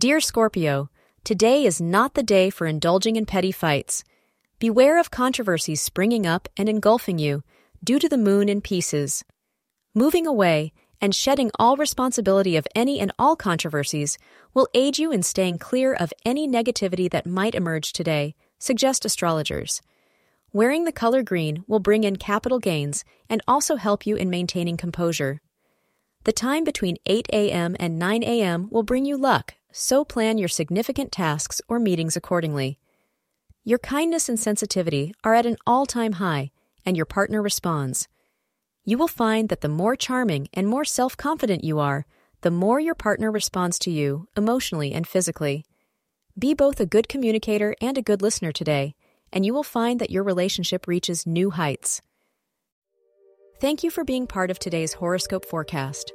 Dear Scorpio, today is not the day for indulging in petty fights. Beware of controversies springing up and engulfing you due to the moon in Pisces. Moving away and shedding all responsibility of any and all controversies will aid you in staying clear of any negativity that might emerge today, suggest astrologers. Wearing the color green will bring in capital gains and also help you in maintaining composure. The time between 8 a.m. and 9 a.m. will bring you luck, so plan your significant tasks or meetings accordingly. Your kindness and sensitivity are at an all time high, and your partner responds. You will find that the more charming and more self confident you are, the more your partner responds to you emotionally and physically. Be both a good communicator and a good listener today, and you will find that your relationship reaches new heights. Thank you for being part of today's horoscope forecast.